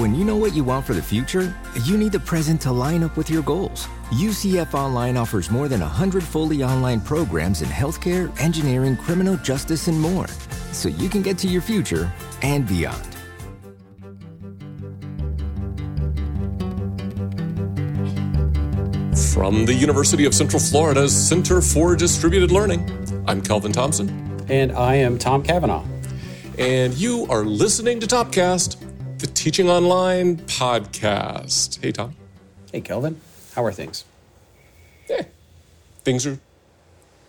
When you know what you want for the future, you need the present to line up with your goals. UCF Online offers more than 100 fully online programs in healthcare, engineering, criminal justice, and more. So you can get to your future and beyond. From the University of Central Florida's Center for Distributed Learning, I'm Kelvin Thompson. And I am Tom Cavanaugh. And you are listening to Topcast, the Teaching Online podcast. Hey, Tom. Hey, Kelvin. How are things? Yeah, things are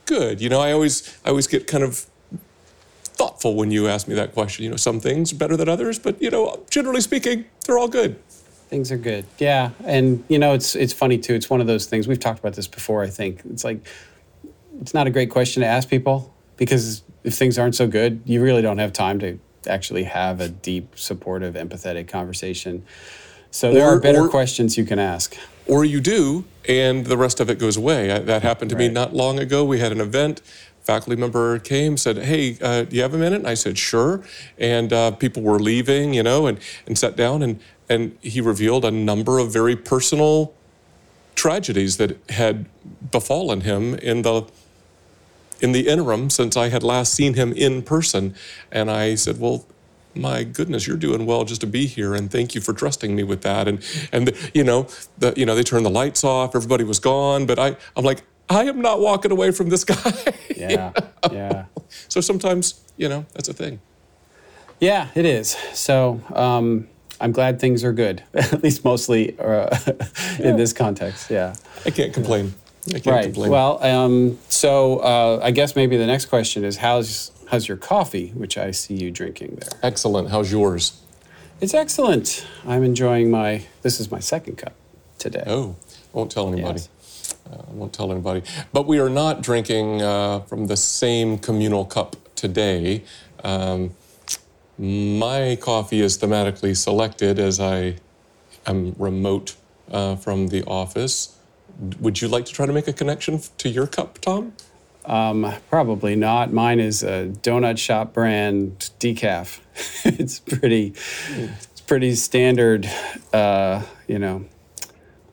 good. You know, I always, I always get kind of thoughtful when you ask me that question. You know, some things are better than others, but you know, generally speaking, they're all good. Things are good. Yeah, and you know, it's it's funny too. It's one of those things we've talked about this before. I think it's like it's not a great question to ask people because if things aren't so good, you really don't have time to actually have a deep, supportive, empathetic conversation. So there Or- are better or- questions you can ask. Or you do, and the rest of it goes away. That happened to me not long ago. We had an event. Faculty member came, said, "Hey, uh, do you have a minute?" And I said, "Sure." And uh, people were leaving, you know, and and sat down, and and he revealed a number of very personal tragedies that had befallen him in the in the interim since I had last seen him in person. And I said, Well, my goodness, you're doing well just to be here, and thank you for trusting me with that. And and you know, the you know they turned the lights off, everybody was gone, but I I'm like I am not walking away from this guy. Yeah, yeah. so sometimes you know that's a thing. Yeah, it is. So um, I'm glad things are good, at least mostly uh, in this context. Yeah. I can't complain. I can't Right. complain. Well, um, so uh, I guess maybe the next question is how's how's your coffee, which I see you drinking there? excellent. How's yours? It's excellent. I'm enjoying my. This is my second cup today. Oh, won't tell anybody. Yes. Uh, I won't tell anybody. But we are not drinking uh, from the same communal cup today. Um, my coffee is thematically selected as I am remote uh, from the office. Would you like to try to make a connection to your cup, Tom? Um, probably not. Mine is a donut shop brand decaf. it's pretty. It's pretty standard. Uh, you know,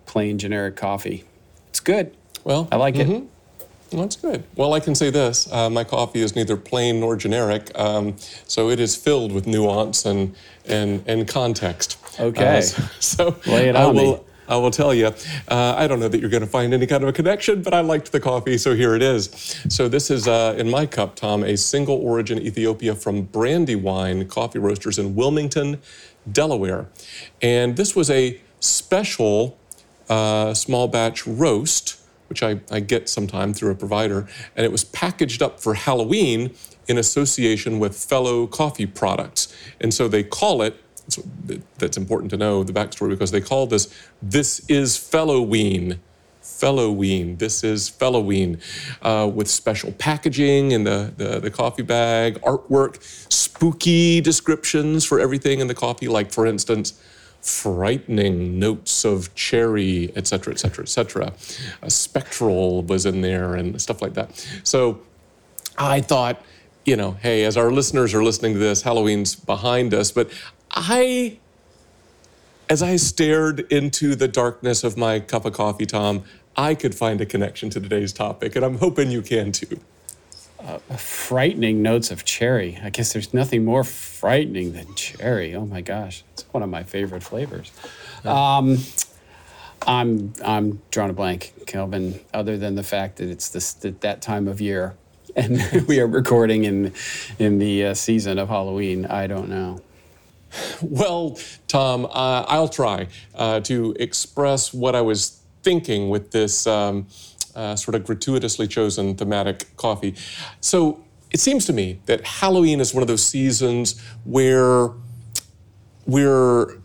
plain generic coffee. It's good. Well, I like it. Well, That's good. Well, I can say this: uh, my coffee is neither plain nor generic, um, so it is filled with nuance and and and context. Okay. Uh, so so Lay it I on me. I will tell you. Uh, I don't know that you're going to find any kind of a connection, but I liked the coffee, so here it is. So this is uh, in my cup, Tom, a single origin Ethiopia from Brandywine Coffee Roasters in Wilmington, Delaware, and this was a special uh, small batch roast, which I, I get sometime through a provider, and it was packaged up for Halloween in association with fellow coffee products. And so they call it, so that's important to know the backstory because they call this, this is Fellowween. Fellowween. This is Fellowween uh, with special packaging in the, the, the coffee bag, artwork, spooky descriptions for everything in the coffee, like, for instance, frightening notes of cherry, et cetera, et cetera, et cetera. A spectral was in there and stuff like that. So I thought, you know, hey, as our listeners are listening to this, Halloween's behind us, but I, as I stared into the darkness of my cup of coffee, Tom, I could find a connection to today's topic, and I'm hoping you can too. frightening notes of cherry. I guess there's nothing more frightening than cherry. Oh my gosh, it's one of my favorite flavors. Um, I'm I'm drawing a blank, Kelvin. Other than the fact that it's this that, that time of year, and we are recording in in the uh, season of Halloween. I don't know. Well, Tom, uh, I'll try uh, to express what I was thinking with this um, uh, sort of gratuitously chosen thematic coffee. So it seems to me that Halloween is one of those seasons where we're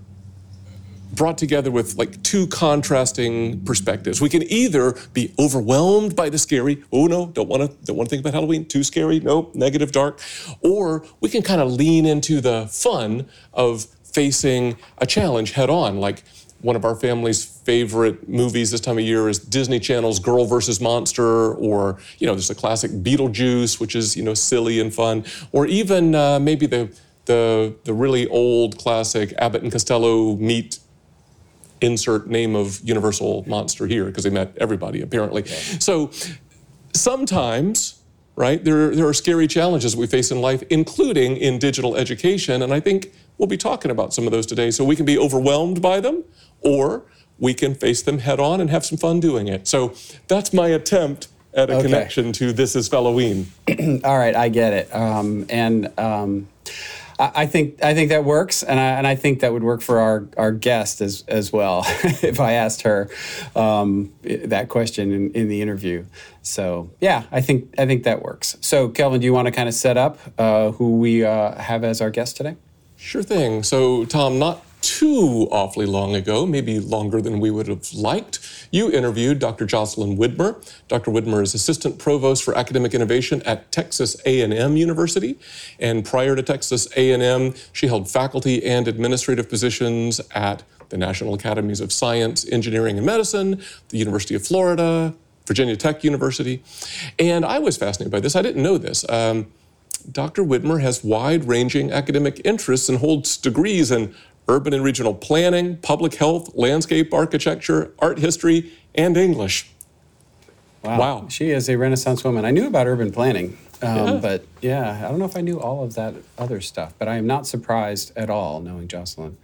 brought together with like two contrasting perspectives. We can either be overwhelmed by the scary, oh no, don't want to don't want to think about Halloween, too scary, nope, negative, dark, or we can kind of lean into the fun of facing a challenge head on, like one of our family's favorite movies this time of year is Disney Channel's Girl versus Monster, or you know, there's the classic Beetlejuice, which is you know silly and fun, or even uh, maybe the the the really old classic Abbott and Costello meet insert name of universal monster here because they met everybody apparently. So sometimes right there, there are scary challenges we face in life including in digital education and i think we'll be talking about some of those today so we can be overwhelmed by them or we can face them head on and have some fun doing it so that's my attempt at a Okay. connection to this is Halloween. All right, I get it. Um, and um, I, think I think that works, and I, and I think that would work for our, our guest as as well. if I asked her um, that question in, in the interview, so yeah, I think I think that works. So Kelvin, do you want to kind of set up uh, who we uh, have as our guest today? Sure thing. So, Tom, not too awfully long ago, maybe longer than we would have liked, you interviewed Dr. Jocelyn Widmer. Dr. Widmer is Assistant Provost for Academic Innovation at Texas A&M University, and prior to Texas A&M, she held faculty and administrative positions at the National Academies of Science, Engineering, and Medicine, the University of Florida, Virginia Tech University, and I was fascinated by this. I didn't know this. Um, Dr. Widmer has wide ranging academic interests and holds degrees in urban and regional planning, public health, landscape architecture, art history, and English. Wow. She is a Renaissance woman. I knew about urban planning, um, Yeah. but yeah, I don't know if I knew all of that other stuff. But I am not surprised at all knowing Jocelyn.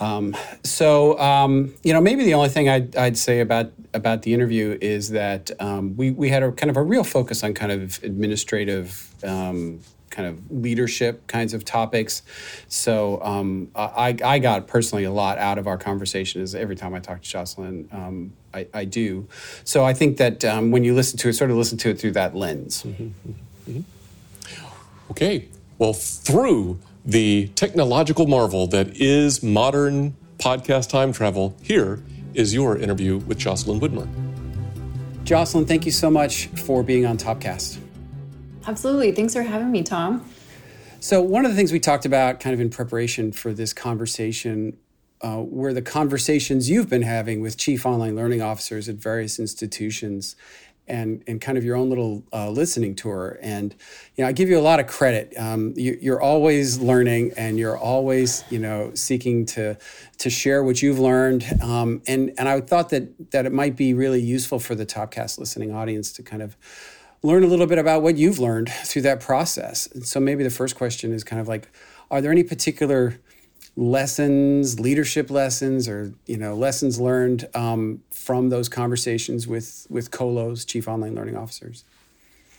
Um, so um, you know, maybe the only thing I'd, I'd say about about the interview is that um, we we had a kind of a real focus on kind of administrative. Kind of leadership kinds of topics. So um, I, I got personally a lot out of our conversation. Is every time I talk to Jocelyn, um, I, I do. So I think that um, when you listen to it, sort of listen to it through that lens. Okay, well, through the technological marvel that is modern podcast time travel, here is your interview with Jocelyn Widmer. Jocelyn, thank you so much for being on Topcast. Absolutely. Thanks for having me, Tom. So, one of the things we talked about kind of in preparation for this conversation uh, were the conversations you've been having with chief online learning officers at various institutions and, and kind of your own little uh, listening tour. And, you know, I give you a lot of credit. Um, you, you're always learning and you're always, you know, seeking to, to share what you've learned. Um, and, and I thought that, that it might be really useful for the Topcast listening audience to kind of learn a little bit about what you've learned through that process. And so maybe the first question is kind of like, are there any particular lessons, leadership lessons, or you know lessons learned um, from those conversations with with colos, chief online learning officers?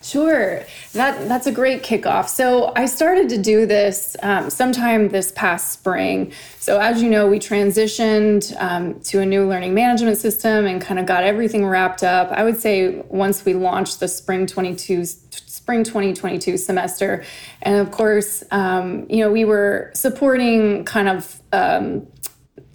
Sure, that that's a great kickoff. So I started to do this um, sometime this past spring. So as you know, we transitioned um, to a new learning management system and kind of got everything wrapped up. I would say once we launched the spring 22 spring 2022 semester, and of course, um, you know, we were supporting kind of.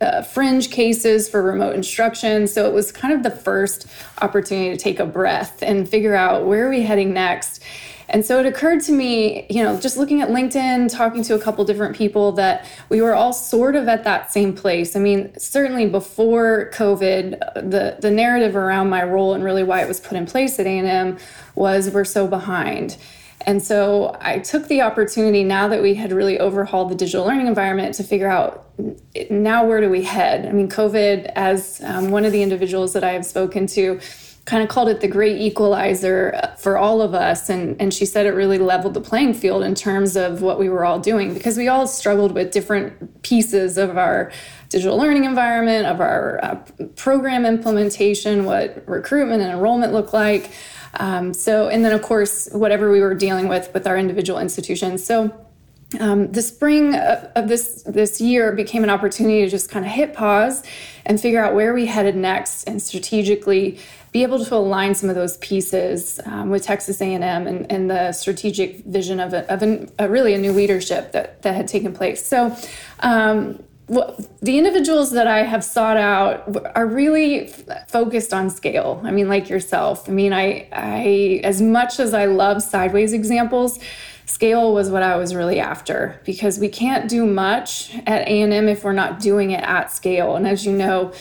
Uh, fringe cases for remote instruction. So it was kind of the first opportunity to take a breath and figure out where are we heading next. And so it occurred to me, you know, just looking at LinkedIn, talking to a couple different people, that we were all sort of at that same place. I mean, certainly before COVID, the the narrative around my role and really why it was put in place at A&M was we're so behind. And so I took the opportunity now that we had really overhauled the digital learning environment to figure out now where do we head? I mean, COVID, as um, one of the individuals that I have spoken to, kind of called it the great equalizer for all of us. And, and she said it really leveled the playing field in terms of what we were all doing because we all struggled with different pieces of our digital learning environment, of our uh, program implementation, what recruitment and enrollment look like. Um, so, and then of course, whatever we were dealing with with our individual institutions. So, um, the spring of, of this this year became an opportunity to just kind of hit pause and figure out where we headed next, and strategically be able to align some of those pieces um, with Texas A&M and, and the strategic vision of, a, of a really a new leadership that that had taken place. So. Um, the individuals that I have sought out are really f- focused on scale. I mean, like yourself. I mean, I, I, as much as I love sideways examples, scale was what I was really after because we can't do much at A&M if we're not doing it at scale. And as you know,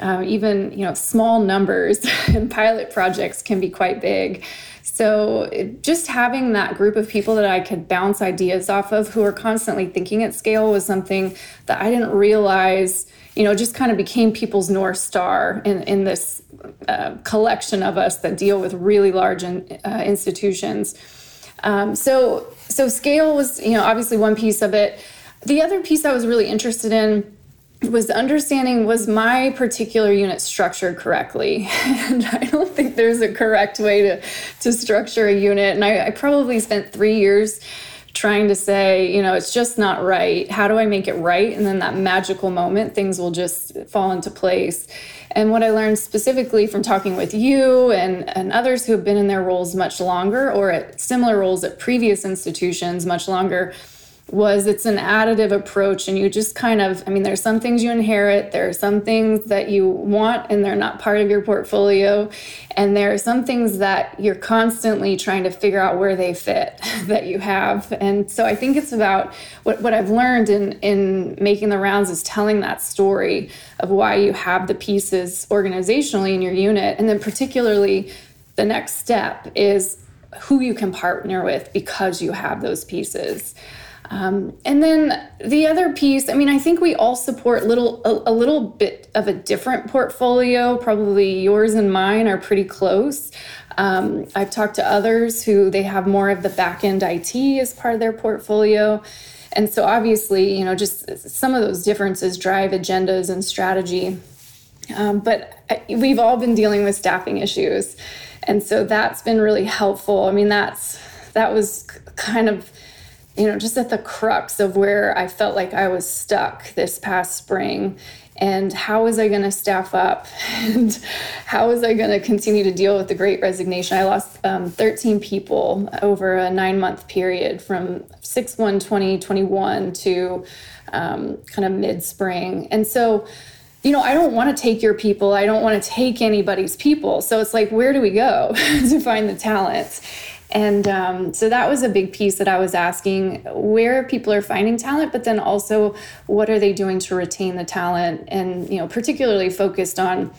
um, even you know small numbers and pilot projects can be quite big. So, just having that group of people that I could bounce ideas off of who are constantly thinking at scale was something that I didn't realize, you know, just kind of became people's North Star in, in this uh, collection of us that deal with really large in, uh, institutions. Um, so, so scale was, you know, obviously one piece of it. The other piece I was really interested in was understanding was my particular unit structured correctly? And i don't think there's a correct way to to structure a unit. And I, I, probably spent three years trying to say you know it's just not right. How do i make it right? And then that magical moment things will just fall into place. And what i learned specifically from talking with you and, and others who have been in their roles much longer or at similar roles at previous institutions much longer was it's an additive approach and you just kind of i mean there's some things you inherit there are some things that you want and they're not part of your portfolio and there are some things that you're constantly trying to figure out where they fit that you have. And so i think it's about what, what i've learned in in making the rounds is telling that story of why you have the pieces organizationally in your unit. And then particularly the next step is who you can partner with because you have those pieces um, and then the other piece, I mean, I think we all support little a, a, little bit of a different portfolio. Probably yours and mine are pretty close. Um, I've talked to others who they have more of the back end IT as part of their portfolio. And so obviously, you know, just some of those differences drive agendas and strategy. Um, but we've all been dealing with staffing issues. And so that's been really helpful. I mean, that's that was kind of you know, just at the crux of where I felt like I was stuck this past spring. And how was I going to staff up? And how was I going to continue to deal with the great resignation? I lost um, 13 people over a nine month period from 6 1 2021 to um, kind of mid spring. And so, you know, I don't want to take your people. I don't want to take anybody's people. So it's like, where do we go to find the talent? And um, so that was a big piece that I was asking where people are finding talent, but then also what are they doing to retain the talent? And, you know, particularly focused on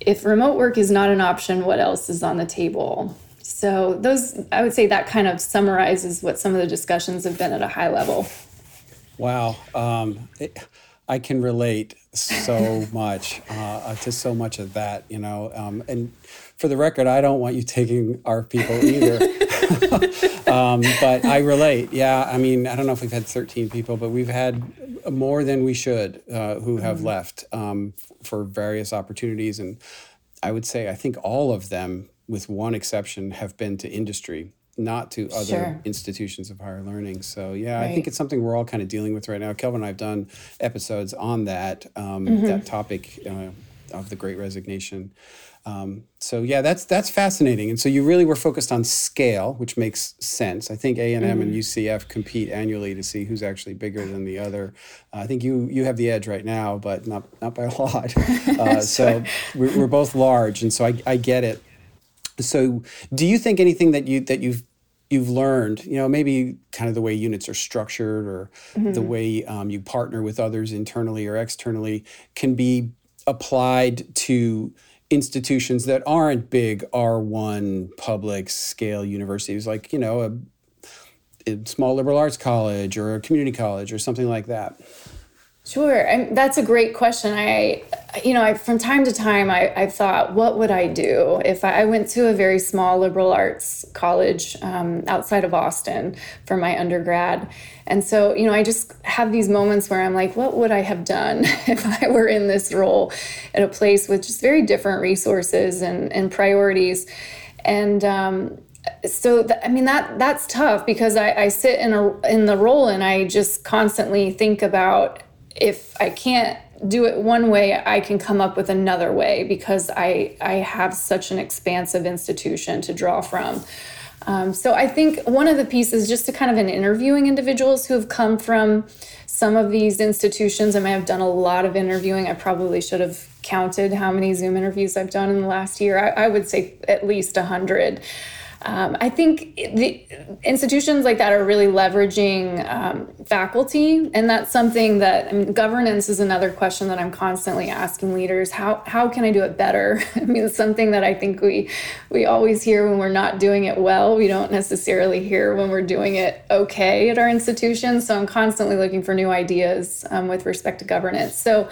if remote work is not an option, what else is on the table? So, those, I would say that kind of summarizes what some of the discussions have been at a high level. Wow. Um, it, I can relate so much uh, to so much of that, you know. Um, and for the record, I don't want you taking our people either. um, but I relate. Yeah, I mean, I don't know if we've had 13 people, but we've had more than we should uh, who have mm-hmm. left um, for various opportunities. And I would say, I think all of them, with one exception, have been to industry not to other sure. institutions of higher learning. So yeah, right. I think it's something we're all kind of dealing with right now. Kelvin and I have done episodes on that um, mm-hmm. that topic uh, of the Great Resignation. Um, so yeah, that's that's fascinating. And so you really were focused on scale, which makes sense. I think A and M and mm-hmm. UCF compete annually to see who's actually bigger than the other. Uh, I think you you have the edge right now, but not not by a lot. Uh, so we're, we're, both large, and so I, I get it. So do you think anything that you that you've you've learned, you know, maybe kind of the way units are structured or mm-hmm. the way um, you partner with others internally or externally can be applied to institutions that aren't big R1 public scale universities, like, you know, a, a small liberal arts college or a community college or something like that? Sure, and that's a great question. I, you know, I, from time to time, I, I've thought, what would I do if I, I went to a very small liberal arts college um, outside of Austin for my undergrad, and so, you know, I just have these moments where I'm like, what would I have done if I were in this role at a place with just very different resources and, and priorities, and um, so th- I mean that that's tough because I, I sit in a in the role and I just constantly think about if I can't do it one way, I can come up with another way because I, I have such an expansive institution to draw from. Um, so I think one of the pieces, just to kind of in interviewing individuals who have come from some of these institutions, I may have done a lot of interviewing. I probably should have counted how many Zoom interviews I've done in the last year. I, I would say at least a hundred. Um, I think the institutions like that are really leveraging um, faculty, and that's something that I mean, governance is another question that I'm constantly asking leaders. How how can I do it better? I mean, it's something that I think we we always hear when we're not doing it well. We don't necessarily hear when we're doing it okay at our institutions. So I'm constantly looking for new ideas um, with respect to governance. So.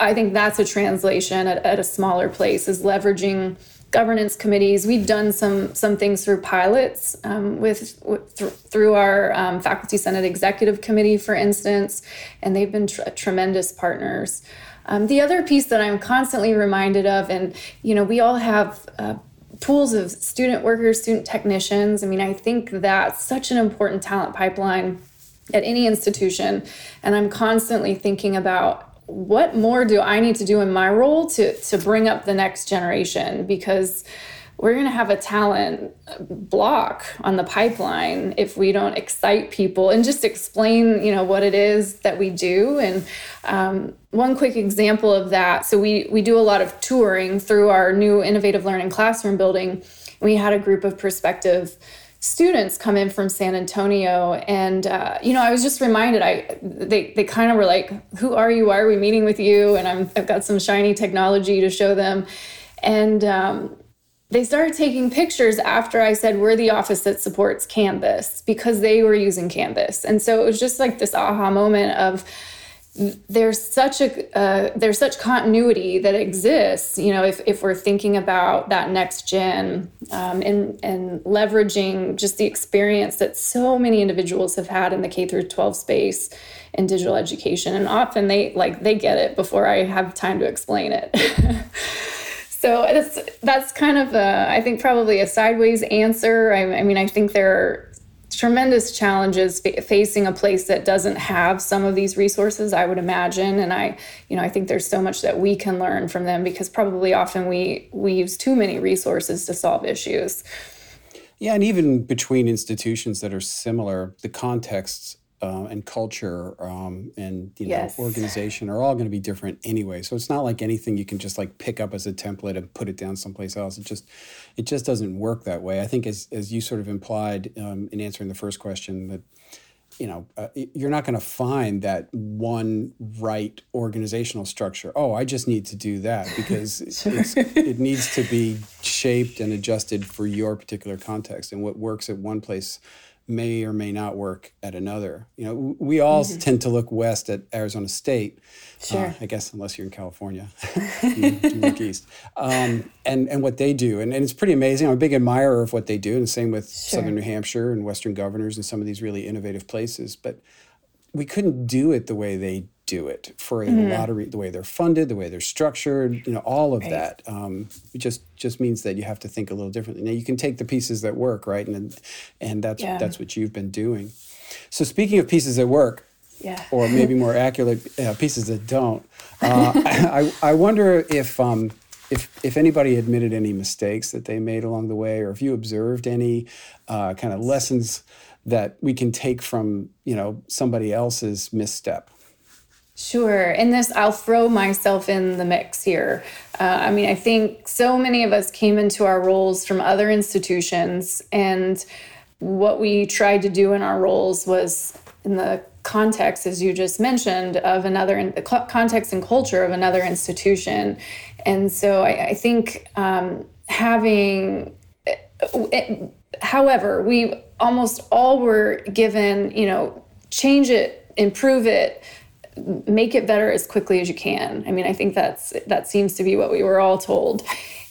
I think that's a translation at, at a smaller place is leveraging governance committees. We've done some some things through pilots um, with, with th- through our um, faculty senate executive committee, for instance, and they've been tr- tremendous partners. Um, the other piece that I'm constantly reminded of, and you know, we all have. Uh, pools of student workers, student technicians. I mean, I think that's such an important talent pipeline at any institution. And I'm constantly thinking about what more do I need to do in my role to to bring up the next generation? Because we're going to have a talent block on the pipeline if we don't excite people and just explain you know what it is that we do. And um, one quick example of that so we we do a lot of touring through our new innovative learning classroom building. We had a group of prospective students come in from San Antonio, and uh, you know, I was just reminded. I they they kind of were like, "Who are you? Why are we meeting with you?" And I'm I've got some shiny technology to show them, and um, they started taking pictures after I said we're the office that supports Canvas because they were using Canvas, and so it was just like this aha moment of there's such a uh, there's such continuity that exists you know if, if we're thinking about that next gen um, and and leveraging just the experience that so many individuals have had in the k through 12 space in digital education. And often they like they get it before i have time to explain it. So that's that's kind of a, I think probably a sideways answer. I, I mean i think there are tremendous challenges facing a place that doesn't have some of these resources i would imagine. And i you know i think there's so much that we can learn from them because probably often we we use too many resources to solve issues. Yeah and even between institutions that are similar the contexts uh, and culture um, and you know yes. organization are all going to be different anyway. So it's not like anything you can just like pick up as a template and put it down someplace else. It just it just doesn't work that way. I think as as you sort of implied um, in answering the first question that you know uh, you're not going to find that one right organizational structure. Oh, I just need to do that because it needs to be shaped and adjusted for your particular context and what works at one place may or may not work at another. You know, we all mm-hmm. tend to look west at Arizona State. Uh, sure. Uh, I guess unless you're in California, you, you look east. Um, and and what they do, and, and it's pretty amazing. I'm a big admirer of what they do, and the same with sure. Southern New Hampshire and Western Governors and some of these really innovative places. But we couldn't do it the way they do it for a lot of the way they're funded, the way they're structured, you know, all of right. that. Um, it just just means that you have to think a little differently. Now you can take the pieces that work, right, and and that's yeah. that's what you've been doing. So speaking of pieces that work, yeah. or maybe more accurate uh, pieces that don't, uh, I I wonder if. Um, if, if anybody admitted any mistakes that they made along the way, or if you observed any uh, kind of lessons that we can take from you know somebody else's misstep Sure. And this, I'll throw myself in the mix here. Uh, I mean, I think so many of us came into our roles from other institutions, and what we tried to do in our roles was in the context, as you just mentioned, of another, in the context and culture of another institution. And so I, I think um, having, it, however, we almost all were given, you know, change it, improve it make it better as quickly as you can. I mean, I think that's that seems to be what we were all told.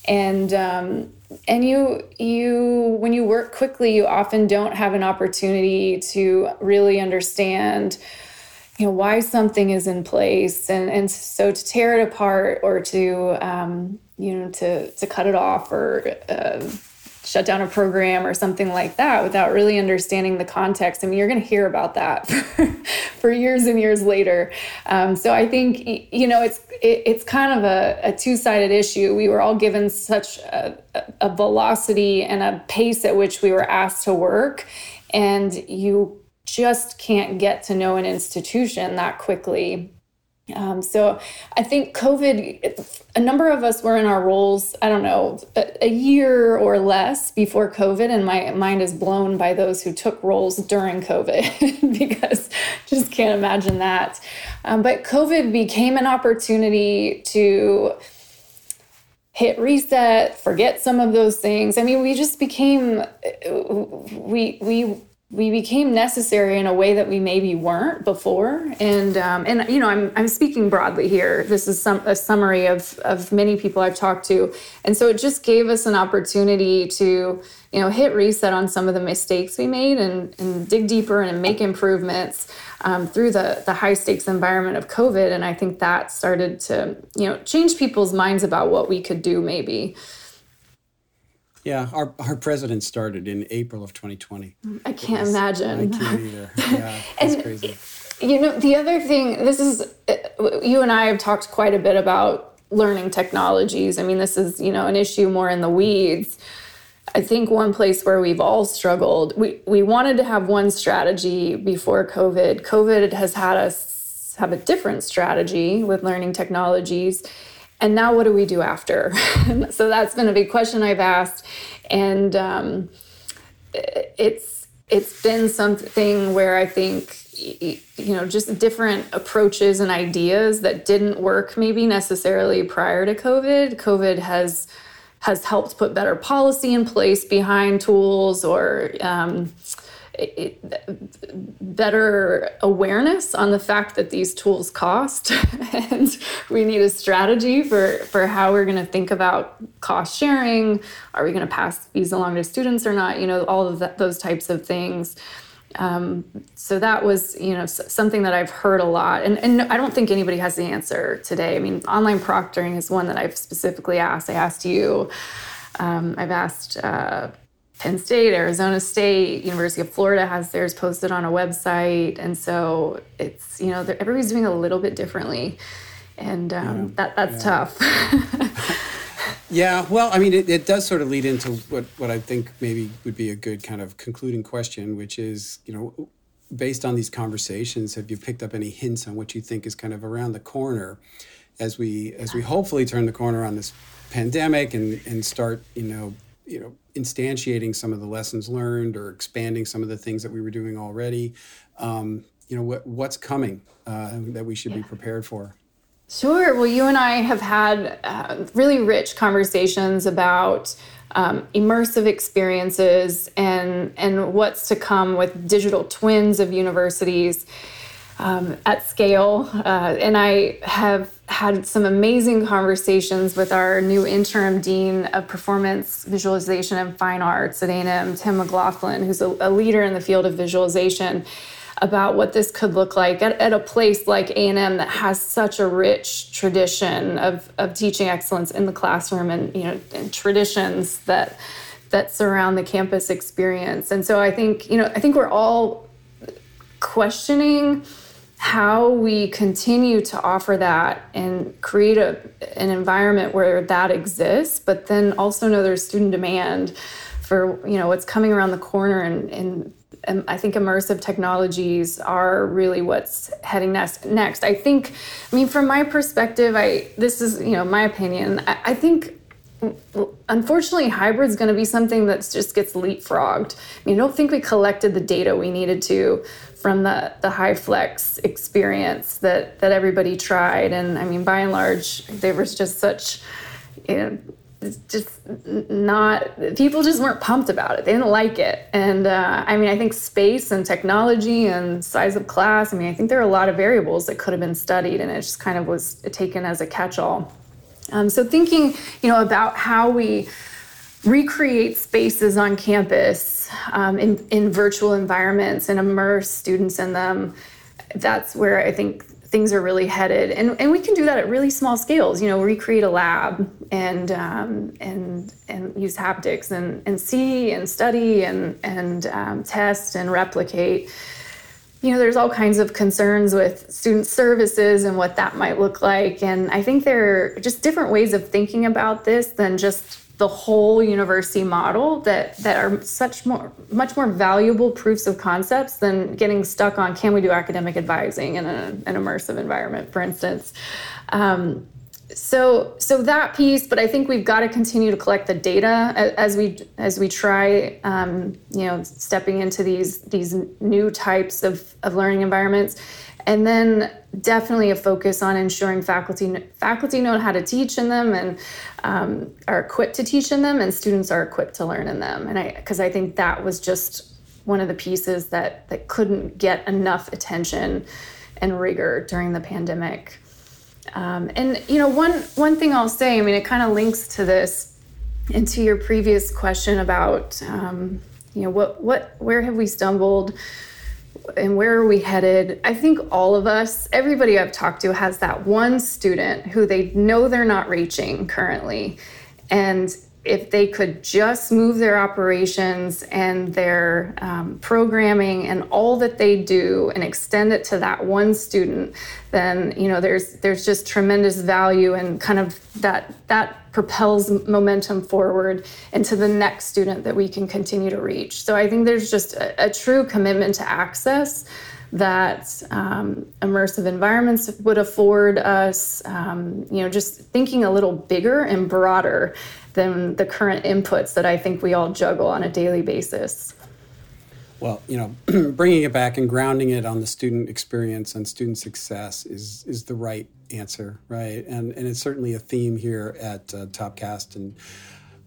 And um, and you you when you work quickly, you often don't have an opportunity to really understand you know why something is in place and and so to tear it apart or to um, you know to to cut it off or uh, shut down a program or something like that without really understanding the context. I mean, you're going to hear about that for, for years and years later. Um, so I think you know it's it, it's kind of a, a two sided issue. We were all given such a, a velocity and a pace at which we were asked to work, and you just can't get to know an institution that quickly Um, so I think COVID, a number of us were in our roles, I don't know, a, a, year or less before COVID, and my mind is blown by those who took roles during COVID because just can't imagine that. Um, but COVID became an opportunity to hit reset, forget some of those things. I mean, we just became, we, we, we became necessary in a way that we maybe weren't before. And um, and you know, I'm I'm speaking broadly here. This is some a summary of of many people I've talked to, and so it just gave us an opportunity to you know hit reset on some of the mistakes we made and and dig deeper and make improvements um, through the the high stakes environment of COVID. And I think that started to you know change people's minds about what we could do maybe. Yeah, our, our president started in April of 2020. Mm, I can't was, imagine. I can't either. Yeah, it's crazy. You know, the other thing, this is, uh, you and I have talked quite a bit about learning technologies. I mean, this is, you know, an issue more in the weeds. I think one place where we've all struggled, we, we wanted to have one strategy before COVID. COVID has had us have a different strategy with learning technologies and now what do we do after? so that's been a big question I've asked, and um, it's it's been something where I think you know just different approaches and ideas that didn't work maybe necessarily prior to COVID. COVID has has helped put better policy in place behind tools or um, better awareness on the fact that these tools cost. And we need a strategy for for how we're going to think about cost sharing. Are we going to pass these along to students or not? You know all of that, those types of things. Um, so that was you know something that i've heard a lot. And, and i don't think anybody has the answer today. I mean online proctoring is one that i've specifically asked. I asked you um, i've asked uh, Penn State, Arizona State, University of Florida has theirs posted on a website, and so it's you know everybody's doing a little bit differently, and um, yeah. that that's yeah. tough. yeah, well, I mean, it, it does sort of lead into what what I think maybe would be a good kind of concluding question, which is you know based on these conversations, have you picked up any hints on what you think is kind of around the corner as we as we hopefully turn the corner on this pandemic and and start you know you know instantiating some of the lessons learned or expanding some of the things that we were doing already um, you know what what's coming uh, that we should yeah. be prepared for sure well you and i have had uh, really rich conversations about um, immersive experiences and and what's to come with digital twins of universities um, at scale. Uh, and I have had some amazing conversations with our new interim dean of performance visualization and fine arts at A&M, Tim McLaughlin, who's a, a leader in the field of visualization about what this could look like at, at a place like A&M that has such a rich tradition of, of teaching excellence in the classroom and you know and traditions that that surround the campus experience. And so I think you know I think we're all questioning how we continue to offer that and create a, an environment where that exists, but then also know there's student demand for you know what's coming around the corner and, and, I think immersive technologies are really what's heading next. Next, I think, I mean, from my perspective, I this is you know my opinion. I, I think unfortunately hybrid is going to be something that just gets leapfrogged i mean i don't think we collected the data we needed to from the the HyFlex experience that that everybody tried. And i mean by and large there was just such you know just not people just weren't pumped about it. They didn't like it. And uh, i mean i think space and technology and size of class i mean i think there are a lot of variables that could have been studied and it just kind of was taken as a catch-all. Um, so thinking you know about how we recreate spaces on campus um, in, in virtual environments and immerse students in them. That's where I think things are really headed. And, and we can do that at really small scales, you know, recreate a lab and, um, and, and use haptics and, and see and study and, and um, test and replicate. You know, there's all kinds of concerns with student services and what that might look like. And I think there are just different ways of thinking about this than just the whole university model that that are such more much more valuable proofs of concepts than getting stuck on can we do academic advising in a, an immersive environment, for instance. Um, so so that piece but i think we've got to continue to collect the data as we as we try um, you know stepping into these these new types of, of learning environments and then definitely a focus on ensuring faculty faculty know how to teach in them and um, are equipped to teach in them and students are equipped to learn in them. And i because i think that was just one of the pieces that that couldn't get enough attention and rigor during the pandemic. Um, and you know, one one thing I'll say, I mean, it kind of links to this and to your previous question about um, you know what what where have we stumbled and where are we headed? I think all of us, everybody I've talked to, has that one student who they know they're not reaching currently, and if they could just move their operations and their um, programming and all that they do and extend it to that one student then you know there's there's just tremendous value and kind of that that propels momentum forward into the next student that we can continue to reach. So i think there's just a, a true commitment to access that um, immersive environments would afford us um, you know just thinking a little bigger and broader than the current inputs that I think we all juggle on a daily basis. Well, you know, bringing it back and grounding it on the student experience and student success is is the right answer, right? And and it's certainly a theme here at uh, Topcast and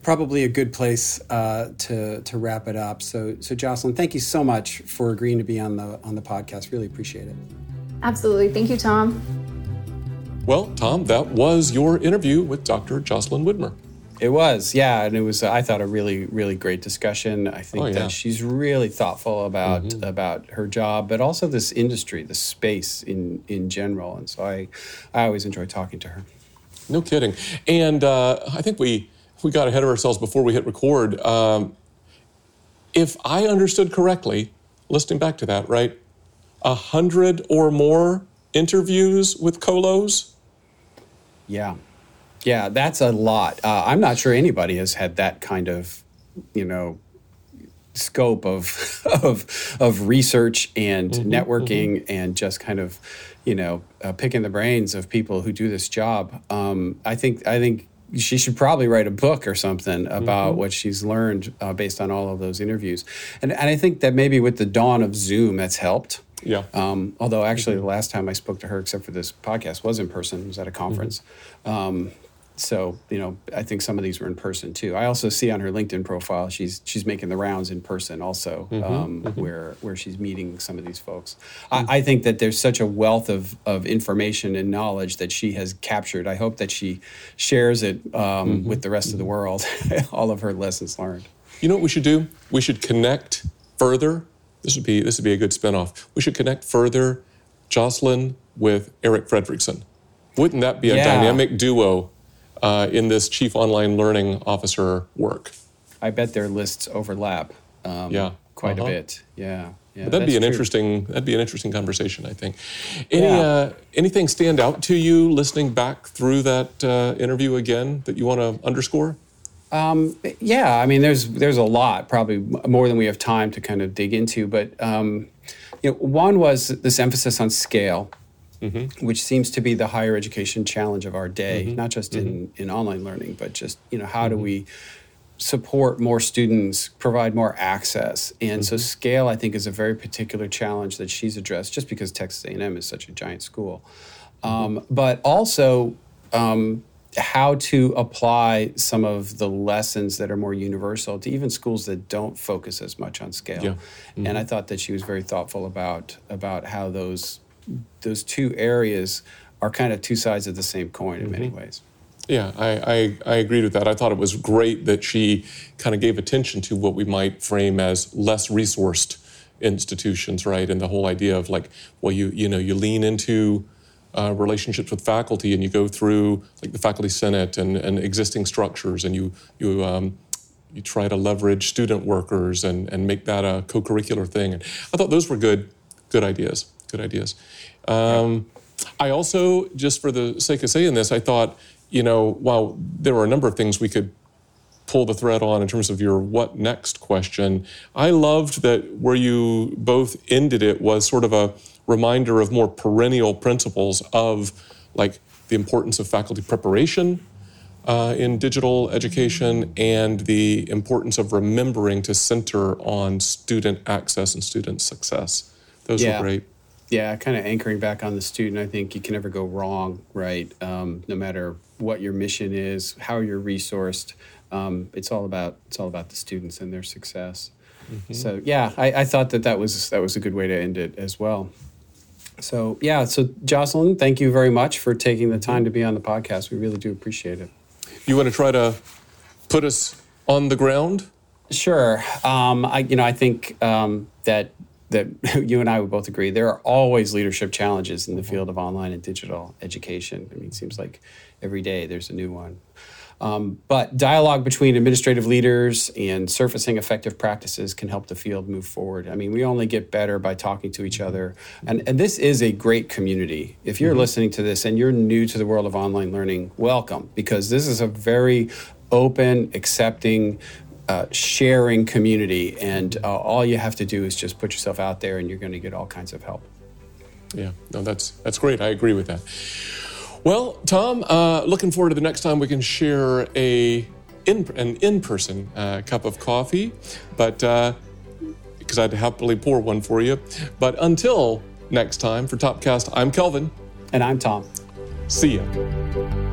probably a good place uh, to to wrap it up. So so Jocelyn, thank you so much for agreeing to be on the on the podcast. Really appreciate it. Absolutely, thank you, Tom. Well, Tom, that was your interview with Dr. Jocelyn Widmer. It was, yeah, and it was. I thought a really, really great discussion. I think oh, yeah. that she's really thoughtful about mm-hmm. about her job, but also this industry, the space in in general. And so I, I always enjoy talking to her. No kidding. And uh, I think we we got ahead of ourselves before we hit record. Um, if I understood correctly, listening back to that, right, a hundred or more interviews with colos. Yeah. Yeah, that's a lot. Uh, I'm not sure anybody has had that kind of, you know, scope of of of research and mm-hmm, networking mm-hmm. and just kind of, you know, uh, picking the brains of people who do this job. Um, I think I think she should probably write a book or something about mm-hmm. what she's learned uh, based on all of those interviews. And and I think that maybe with the dawn of Zoom, that's helped. Yeah. Um, although actually, the last time I spoke to her, except for this podcast, was in person. It was at a conference. Mm-hmm. Um, so you know i think some of these were in person too. I also see on her linkedin profile she's she's making the rounds in person also mm-hmm, um, mm-hmm. where where she's meeting some of these folks. Mm-hmm. I, I, think that there's such a wealth of of information and knowledge that she has captured. I hope that she shares it um, mm-hmm. with the rest of the world. All of her lessons learned. You know what we should do? We should connect further. This would be this would be a good spinoff. We should connect further jocelyn with eric fredericksen wouldn't that be a yeah. dynamic duo uh, in this chief online learning officer work. I bet their lists overlap. Um, yeah, quite uh-huh. a bit. Yeah. Yeah, that'd be an true. interesting. That'd be an interesting conversation. I think. Any yeah. uh, anything stand out to you listening back through that uh, interview again that you want to underscore? Um, yeah, I mean, there's there's a lot, probably more than we have time to kind of dig into. But um, you know, one was this emphasis on scale mm-hmm. which seems to be the higher education challenge of our day, mm-hmm. not just in, mm-hmm. in online learning, but just, you know, how do mm-hmm. we support more students, provide more access. And so mm-hmm. scale, I think, is a very particular challenge that she's addressed just because Texas A&M is such a giant school. Um, but also um, how to apply some of the lessons that are more universal to even schools that don't focus as much on scale. Yeah. Mm-hmm. And I thought that she was very thoughtful about about how those those two areas are kind of two sides of the same coin in mm-hmm. many ways. Yeah, I, I, I agreed with that. I thought it was great that she kind of gave attention to what we might frame as less resourced institutions, right? And the whole idea of like, well, you you know, you lean into uh, relationships with faculty and you go through like the faculty senate and, and existing structures and you you um, you try to leverage student workers and, and make that a co-curricular thing. And I thought those were good good ideas good ideas. Um, I also, just for the sake of saying this, I thought, you know, while there were a number of things we could pull the thread on in terms of your what next question. I loved that where you both ended it was sort of a reminder of more perennial principles of like the importance of faculty preparation uh, in digital education and the importance of remembering to center on student access and student success. Those Yeah. were great. Yeah, kind of anchoring back on the student. I think you can never go wrong, right? Um, no matter what your mission is, how you're resourced, um, it's all about it's all about the students and their success. So yeah, I, I thought that that was that was a good way to end it as well. So yeah, so Jocelyn, thank you very much for taking the time to be on the podcast. We really do appreciate it. You want to try to put us on the ground? Sure. Um, I, you know, I think um, that that you and I would both agree there are always leadership challenges in the mm-hmm. field of online and digital education. I mean, it seems like every day there's a new one. Um, but dialogue between administrative leaders and surfacing effective practices can help the field move forward. I mean, we only get better by talking to each mm-hmm. other. And, and this is a great community. If you're mm-hmm. listening to this and you're new to the world of online learning, welcome, because this is a very open, accepting, uh, sharing community. And uh, all you have to do is just put yourself out there and you're going to get all kinds of help. Yeah, no, that's that's great. I agree with that. Well, Tom, uh, looking forward to the next time we can share a in, an in-person uh, cup of coffee, but uh, because I'd happily pour one for you. But until next time, for Topcast, I'm Kelvin. And I'm Tom. See ya.